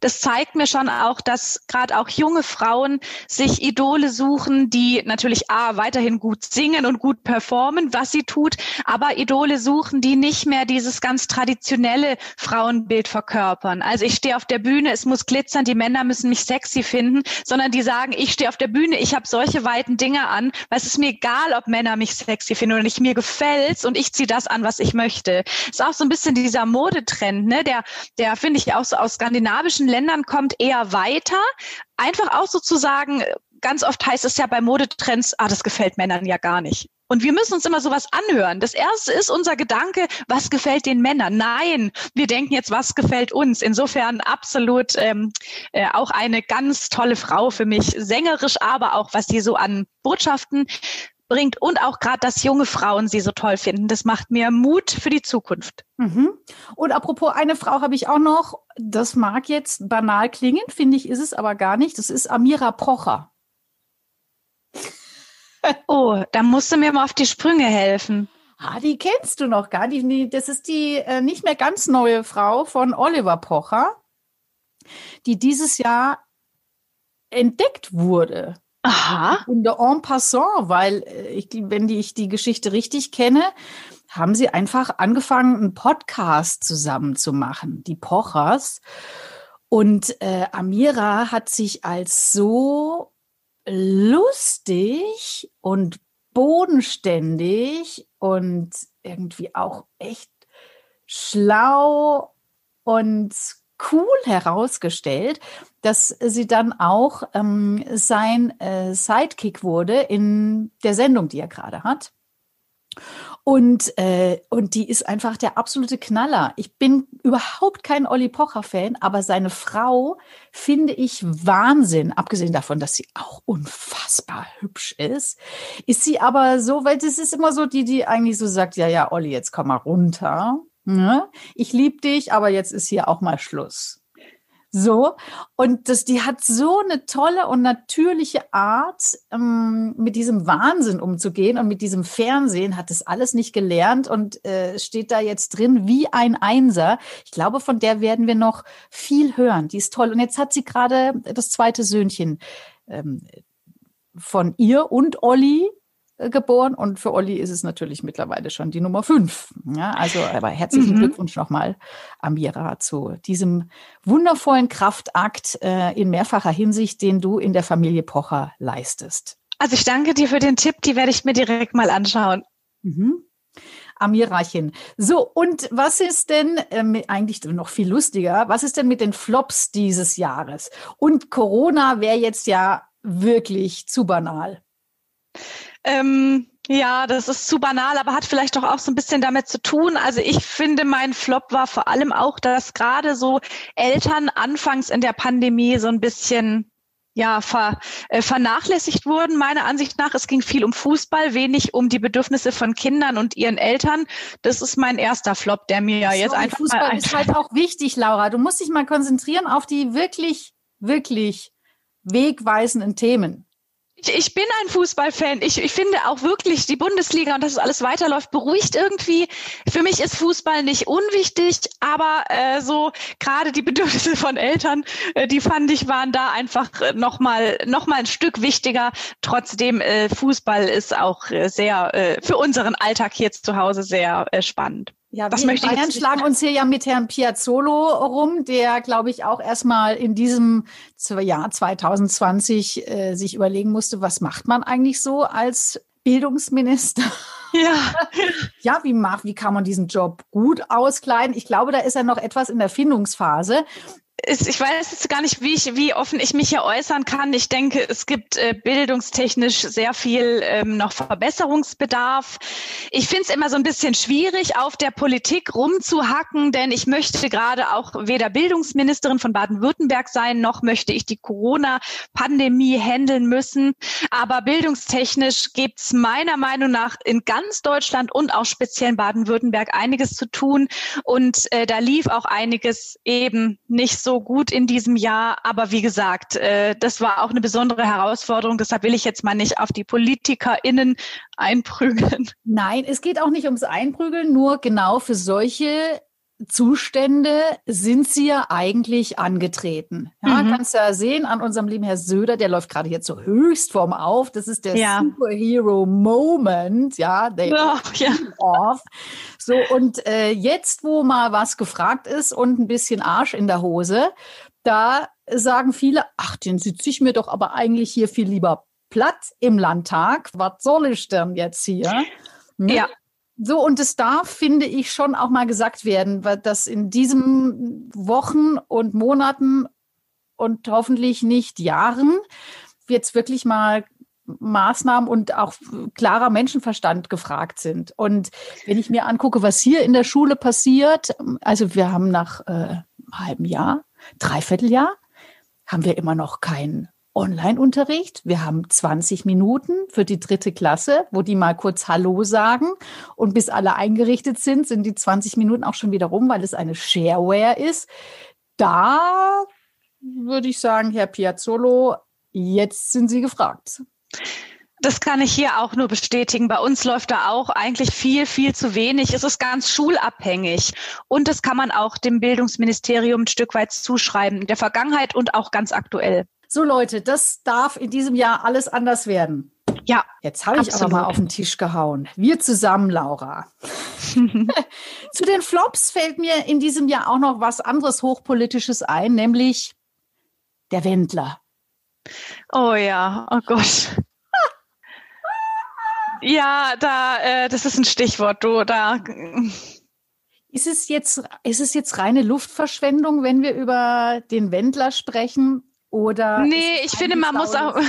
das zeigt mir schon auch, dass gerade auch junge Frauen sich Idole suchen, die natürlich A, weiterhin gut singen und gut performen, was sie tut, aber Idole suchen, die nicht mehr dieses ganz traditionelle Frauenbild verkörpern. Also ich stehe auf der Bühne, es muss glitzern, die Männer müssen mich sexy finden, sondern die sagen, ich stehe auf der Bühne, ich habe solche weiten Dinge an, weil es ist mir egal, ob Männer mich sexy finden oder nicht, mir gefällt's und ich ziehe das an, was ich möchte. Ist auch so ein bisschen dieser Modetrend, ne, der, der finde ich auch so aus skandinavischen Ländern kommt, eher weiter. Einfach auch sozusagen, ganz oft heißt es ja bei Modetrends, ah, das gefällt Männern ja gar nicht. Und wir müssen uns immer sowas anhören. Das erste ist unser Gedanke, was gefällt den Männern? Nein, wir denken jetzt, was gefällt uns? Insofern absolut ähm, äh, auch eine ganz tolle Frau für mich, sängerisch, aber auch was sie so an Botschaften bringt und auch gerade, dass junge Frauen sie so toll finden. Das macht mir Mut für die Zukunft. Mhm. Und apropos eine Frau habe ich auch noch, das mag jetzt banal klingen, finde ich, ist es aber gar nicht. Das ist Amira Pocher. Oh, da musst du mir mal auf die Sprünge helfen. Ah, die kennst du noch gar nicht. Das ist die äh, nicht mehr ganz neue Frau von Oliver Pocher, die dieses Jahr entdeckt wurde. Aha. Und en passant, weil äh, ich, wenn die, ich die Geschichte richtig kenne, haben sie einfach angefangen, einen Podcast zusammen zu machen, die Pochers. Und äh, Amira hat sich als so lustig und bodenständig und irgendwie auch echt schlau und cool herausgestellt, dass sie dann auch ähm, sein äh, Sidekick wurde in der Sendung, die er gerade hat. Und, äh, und die ist einfach der absolute Knaller. Ich bin überhaupt kein Olli Pocher-Fan, aber seine Frau finde ich Wahnsinn. Abgesehen davon, dass sie auch unfassbar hübsch ist, ist sie aber so, weil das ist immer so die, die eigentlich so sagt, ja, ja, Olli, jetzt komm mal runter. Ne? Ich liebe dich, aber jetzt ist hier auch mal Schluss. So, und das, die hat so eine tolle und natürliche Art, ähm, mit diesem Wahnsinn umzugehen und mit diesem Fernsehen, hat das alles nicht gelernt und äh, steht da jetzt drin wie ein Einser. Ich glaube, von der werden wir noch viel hören. Die ist toll. Und jetzt hat sie gerade das zweite Söhnchen ähm, von ihr und Olli geboren und für Olli ist es natürlich mittlerweile schon die Nummer fünf. Ja, also aber herzlichen mhm. Glückwunsch nochmal, Amira, zu diesem wundervollen Kraftakt äh, in mehrfacher Hinsicht, den du in der Familie Pocher leistest. Also ich danke dir für den Tipp, die werde ich mir direkt mal anschauen. Mhm. Amirachen. So, und was ist denn ähm, eigentlich noch viel lustiger? Was ist denn mit den Flops dieses Jahres? Und Corona wäre jetzt ja wirklich zu banal. Ähm, ja, das ist zu banal, aber hat vielleicht doch auch so ein bisschen damit zu tun. Also ich finde, mein Flop war vor allem auch, dass gerade so Eltern anfangs in der Pandemie so ein bisschen ja, ver, äh, vernachlässigt wurden, meiner Ansicht nach. Es ging viel um Fußball, wenig um die Bedürfnisse von Kindern und ihren Eltern. Das ist mein erster Flop, der mir so, jetzt einfach. Fußball ist halt auch wichtig, Laura. Du musst dich mal konzentrieren auf die wirklich, wirklich wegweisenden Themen. Ich, ich bin ein Fußballfan. Ich, ich finde auch wirklich die Bundesliga und dass es alles weiterläuft, beruhigt irgendwie. Für mich ist Fußball nicht unwichtig, aber äh, so gerade die Bedürfnisse von Eltern, äh, die fand ich, waren da einfach nochmal noch mal ein Stück wichtiger. Trotzdem, äh, Fußball ist auch äh, sehr äh, für unseren Alltag hier zu Hause sehr äh, spannend. Ja, das möchte Bayern ich schlagen uns hier ja mit Herrn Piazzolo rum, der, glaube ich, auch erstmal in diesem Jahr 2020 äh, sich überlegen musste, was macht man eigentlich so als Bildungsminister? Ja. ja, wie macht, wie kann man diesen Job gut auskleiden? Ich glaube, da ist er noch etwas in der Findungsphase ich weiß jetzt gar nicht, wie, ich, wie offen ich mich hier äußern kann. Ich denke, es gibt äh, bildungstechnisch sehr viel ähm, noch Verbesserungsbedarf. Ich finde es immer so ein bisschen schwierig, auf der Politik rumzuhacken, denn ich möchte gerade auch weder Bildungsministerin von Baden-Württemberg sein, noch möchte ich die Corona-Pandemie handeln müssen. Aber bildungstechnisch gibt es meiner Meinung nach in ganz ganz Deutschland und auch speziell in Baden-Württemberg einiges zu tun. Und äh, da lief auch einiges eben nicht so gut in diesem Jahr. Aber wie gesagt, äh, das war auch eine besondere Herausforderung. Deshalb will ich jetzt mal nicht auf die PolitikerInnen einprügeln. Nein, es geht auch nicht ums Einprügeln, nur genau für solche Zustände sind sie ja eigentlich angetreten. Ja, mhm. kannst ja sehen an unserem lieben Herr Söder, der läuft gerade jetzt so Höchstform auf. Das ist der ja. Superhero Moment, ja, der oh, ja. off. So und äh, jetzt, wo mal was gefragt ist und ein bisschen Arsch in der Hose, da sagen viele, ach, den sitze ich mir doch aber eigentlich hier viel lieber platt im Landtag. Was soll ich denn jetzt hier? Hm? Ja. So, und es darf, finde ich, schon auch mal gesagt werden, dass in diesen Wochen und Monaten und hoffentlich nicht Jahren jetzt wirklich mal Maßnahmen und auch klarer Menschenverstand gefragt sind. Und wenn ich mir angucke, was hier in der Schule passiert, also wir haben nach äh, einem halben Jahr, dreiviertel Jahr, haben wir immer noch kein Online-Unterricht. Wir haben 20 Minuten für die dritte Klasse, wo die mal kurz Hallo sagen. Und bis alle eingerichtet sind, sind die 20 Minuten auch schon wieder rum, weil es eine Shareware ist. Da würde ich sagen, Herr Piazzolo, jetzt sind Sie gefragt. Das kann ich hier auch nur bestätigen. Bei uns läuft da auch eigentlich viel, viel zu wenig. Es ist ganz schulabhängig. Und das kann man auch dem Bildungsministerium ein Stück weit zuschreiben, in der Vergangenheit und auch ganz aktuell. So Leute, das darf in diesem Jahr alles anders werden. Ja. Jetzt habe ich aber mal auf den Tisch gehauen. Wir zusammen, Laura. Zu den Flops fällt mir in diesem Jahr auch noch was anderes Hochpolitisches ein, nämlich der Wendler. Oh ja, oh Gott. ja, da, äh, das ist ein Stichwort, du, da. Ist es jetzt, ist es jetzt reine Luftverschwendung, wenn wir über den Wendler sprechen? Oder nee, ich finde, man muss auch.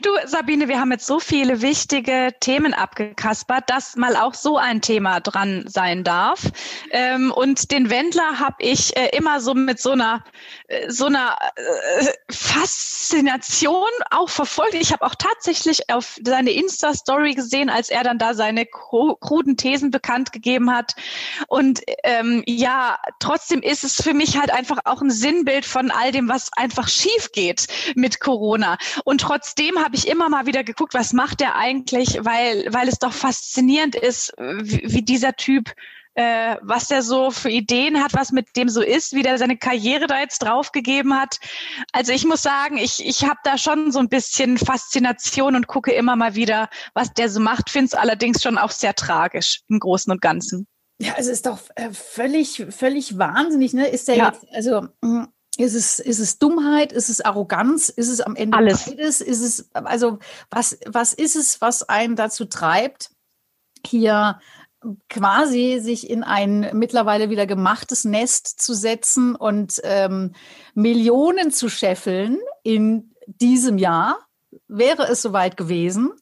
Du, Sabine, wir haben jetzt so viele wichtige Themen abgekaspert, dass mal auch so ein Thema dran sein darf. Ähm, und den Wendler habe ich äh, immer so mit so einer, so einer äh, Faszination auch verfolgt. Ich habe auch tatsächlich auf seine Insta-Story gesehen, als er dann da seine kruden Thesen bekannt gegeben hat. Und ähm, ja, trotzdem ist es für mich halt einfach auch ein Sinnbild von all dem, was einfach schief geht mit Corona. Und trotzdem habe ich immer mal wieder geguckt, was macht der eigentlich, weil, weil es doch faszinierend ist, wie, wie dieser Typ äh, was der so für Ideen hat, was mit dem so ist, wie der seine Karriere da jetzt draufgegeben hat. Also ich muss sagen, ich, ich habe da schon so ein bisschen Faszination und gucke immer mal wieder, was der so macht, finde es allerdings schon auch sehr tragisch im Großen und Ganzen. Ja, es ist doch äh, völlig, völlig wahnsinnig, ne? Ist der ja. jetzt, also mm, ist es, ist es Dummheit? Ist es Arroganz? Ist es am Ende Alles. beides? Ist es, also, was, was ist es, was einen dazu treibt, hier quasi sich in ein mittlerweile wieder gemachtes Nest zu setzen und ähm, Millionen zu scheffeln in diesem Jahr? Wäre es soweit gewesen,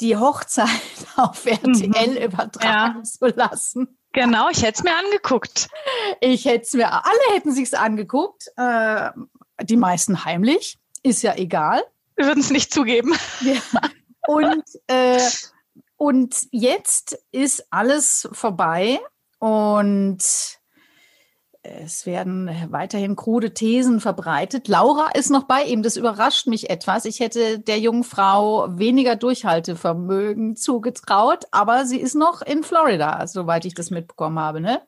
die Hochzeit auf RTL mhm. übertragen ja. zu lassen? Genau, ich hätte es mir angeguckt. Ich hätte es mir, alle hätten sich's angeguckt, äh, die meisten heimlich, ist ja egal. Wir würden es nicht zugeben. Ja. Und, äh, und jetzt ist alles vorbei und es werden weiterhin krude Thesen verbreitet. Laura ist noch bei ihm. Das überrascht mich etwas. Ich hätte der jungen Frau weniger Durchhaltevermögen zugetraut, aber sie ist noch in Florida, soweit ich das mitbekommen habe, ne?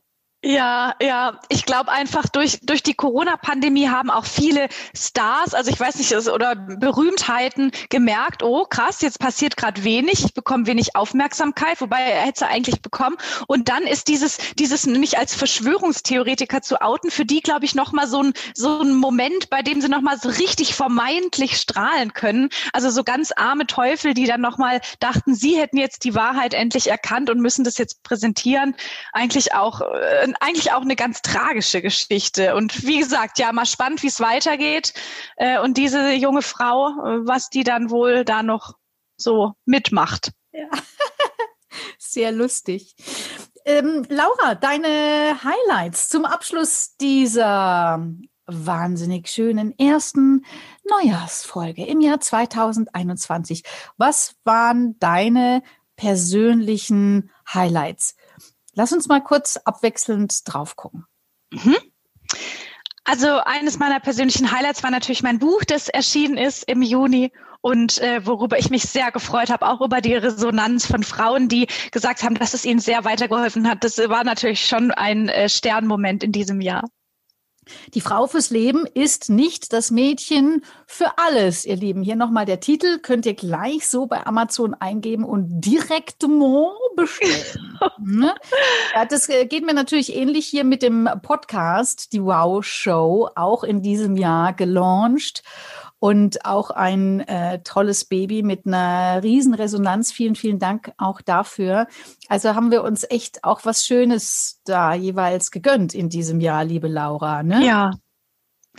Ja, ja, ich glaube einfach durch durch die Corona-Pandemie haben auch viele Stars, also ich weiß nicht, oder Berühmtheiten gemerkt, oh krass, jetzt passiert gerade wenig, ich bekomme wenig Aufmerksamkeit, wobei er hätte sie eigentlich bekommen. Und dann ist dieses dieses mich als Verschwörungstheoretiker zu outen für die, glaube ich, noch mal so ein so ein Moment, bei dem sie noch mal so richtig vermeintlich strahlen können. Also so ganz arme Teufel, die dann noch mal dachten, sie hätten jetzt die Wahrheit endlich erkannt und müssen das jetzt präsentieren. Eigentlich auch äh, eigentlich auch eine ganz tragische Geschichte. Und wie gesagt, ja, mal spannend, wie es weitergeht. Äh, und diese junge Frau, äh, was die dann wohl da noch so mitmacht. Ja. Sehr lustig. Ähm, Laura, deine Highlights zum Abschluss dieser wahnsinnig schönen ersten Neujahrsfolge im Jahr 2021. Was waren deine persönlichen Highlights. Lass uns mal kurz abwechselnd drauf gucken. Mhm. Also eines meiner persönlichen Highlights war natürlich mein Buch, das erschienen ist im Juni und äh, worüber ich mich sehr gefreut habe, auch über die Resonanz von Frauen, die gesagt haben, dass es ihnen sehr weitergeholfen hat. Das war natürlich schon ein äh, Sternmoment in diesem Jahr. Die Frau fürs Leben ist nicht das Mädchen für alles, ihr Lieben. Hier nochmal der Titel, könnt ihr gleich so bei Amazon eingeben und direkt bestellen. ne? ja, das äh, geht mir natürlich ähnlich hier mit dem Podcast, die Wow Show, auch in diesem Jahr gelauncht und auch ein äh, tolles Baby mit einer riesen Resonanz. Vielen, vielen Dank auch dafür. Also haben wir uns echt auch was Schönes da jeweils gegönnt in diesem Jahr, liebe Laura. Ne? Ja.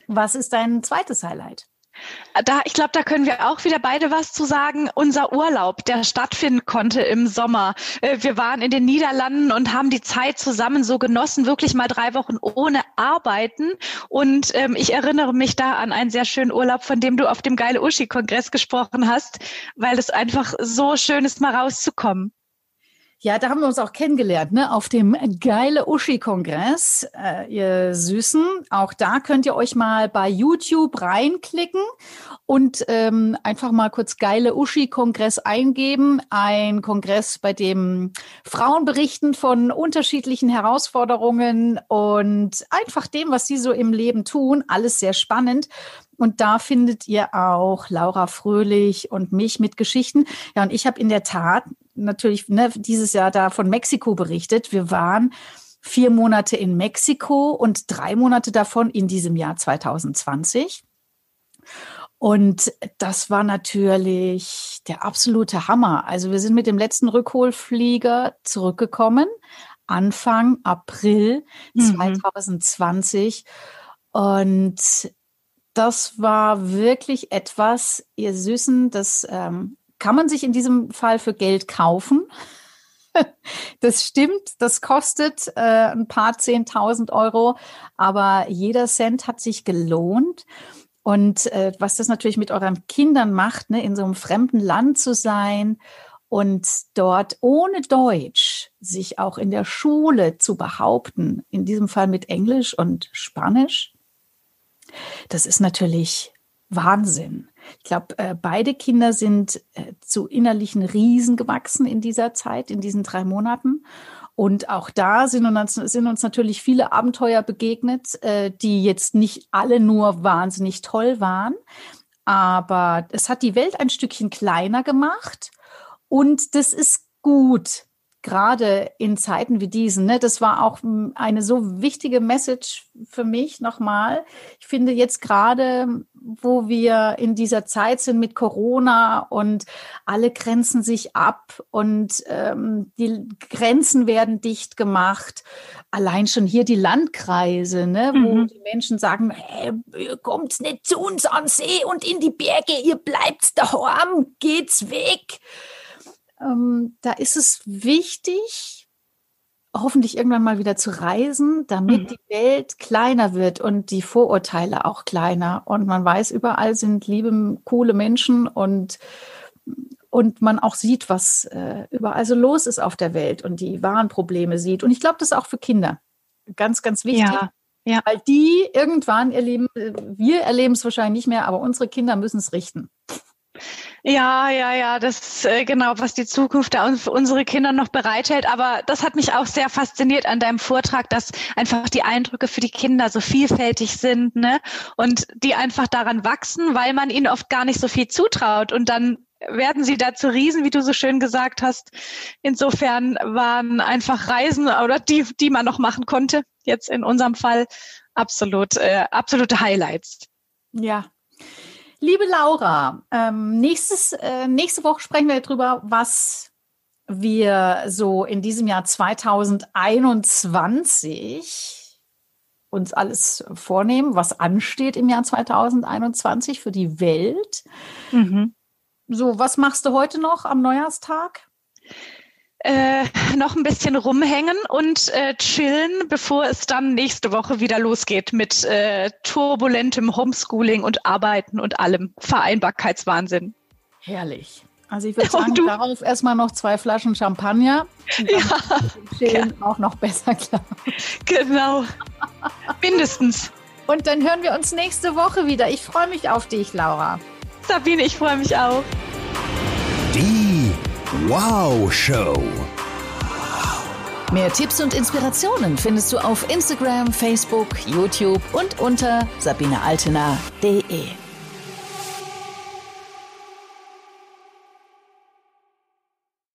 Was ist dein zweites Highlight? Da, ich glaube, da können wir auch wieder beide was zu sagen. Unser Urlaub, der stattfinden konnte im Sommer. Äh, wir waren in den Niederlanden und haben die Zeit zusammen so genossen, wirklich mal drei Wochen ohne Arbeiten. Und ähm, ich erinnere mich da an einen sehr schönen Urlaub, von dem du auf dem Geile Uschi-Kongress gesprochen hast, weil es einfach so schön ist, mal rauszukommen. Ja, da haben wir uns auch kennengelernt, ne? Auf dem geile Uschi-Kongress, äh, ihr Süßen. Auch da könnt ihr euch mal bei YouTube reinklicken und ähm, einfach mal kurz geile Uschi-Kongress eingeben. Ein Kongress, bei dem Frauen berichten von unterschiedlichen Herausforderungen und einfach dem, was sie so im Leben tun. Alles sehr spannend. Und da findet ihr auch Laura Fröhlich und mich mit Geschichten. Ja, und ich habe in der Tat natürlich ne, dieses Jahr da von Mexiko berichtet. Wir waren vier Monate in Mexiko und drei Monate davon in diesem Jahr 2020. Und das war natürlich der absolute Hammer. Also wir sind mit dem letzten Rückholflieger zurückgekommen, Anfang April mhm. 2020. Und das war wirklich etwas, ihr Süßen, das ähm, kann man sich in diesem Fall für Geld kaufen. Das stimmt, das kostet äh, ein paar zehntausend Euro, aber jeder Cent hat sich gelohnt. Und äh, was das natürlich mit euren Kindern macht, ne, in so einem fremden Land zu sein und dort ohne Deutsch sich auch in der Schule zu behaupten, in diesem Fall mit Englisch und Spanisch, das ist natürlich Wahnsinn. Ich glaube, äh, beide Kinder sind äh, zu innerlichen Riesen gewachsen in dieser Zeit, in diesen drei Monaten. Und auch da sind uns, sind uns natürlich viele Abenteuer begegnet, äh, die jetzt nicht alle nur wahnsinnig toll waren. Aber es hat die Welt ein Stückchen kleiner gemacht. Und das ist gut gerade in Zeiten wie diesen. Ne, das war auch eine so wichtige Message für mich nochmal. Ich finde jetzt gerade, wo wir in dieser Zeit sind mit Corona und alle grenzen sich ab und ähm, die Grenzen werden dicht gemacht. Allein schon hier die Landkreise, ne, wo mhm. die Menschen sagen, hey, ihr kommt nicht zu uns an See und in die Berge, ihr bleibt daheim, geht's weg ähm, da ist es wichtig, hoffentlich irgendwann mal wieder zu reisen, damit mhm. die Welt kleiner wird und die Vorurteile auch kleiner. Und man weiß, überall sind liebe, coole Menschen und, und man auch sieht, was äh, überall so los ist auf der Welt und die wahren Probleme sieht. Und ich glaube, das ist auch für Kinder ganz, ganz wichtig. Ja. Ja. Weil die irgendwann erleben, wir erleben es wahrscheinlich nicht mehr, aber unsere Kinder müssen es richten. Ja, ja, ja, das ist äh, genau, was die Zukunft da für unsere Kinder noch bereithält. Aber das hat mich auch sehr fasziniert an deinem Vortrag, dass einfach die Eindrücke für die Kinder so vielfältig sind, ne? Und die einfach daran wachsen, weil man ihnen oft gar nicht so viel zutraut. Und dann werden sie da zu Riesen, wie du so schön gesagt hast. Insofern waren einfach Reisen oder die, die man noch machen konnte, jetzt in unserem Fall absolut, äh, absolute Highlights. Ja, Liebe Laura, ähm, nächstes, äh, nächste Woche sprechen wir darüber, was wir so in diesem Jahr 2021 uns alles vornehmen, was ansteht im Jahr 2021 für die Welt. Mhm. So, was machst du heute noch am Neujahrstag? Äh, noch ein bisschen rumhängen und äh, chillen, bevor es dann nächste Woche wieder losgeht mit äh, turbulentem Homeschooling und Arbeiten und allem Vereinbarkeitswahnsinn. Herrlich. Also ich würde sagen, darauf erstmal noch zwei Flaschen Champagner. Ja. Chillen auch noch besser klar. Genau. Mindestens. Und dann hören wir uns nächste Woche wieder. Ich freue mich auf dich, Laura. Sabine, ich freue mich auch. Wow Show. Mehr Tipps und Inspirationen findest du auf Instagram, Facebook, YouTube und unter sabinealtener.de.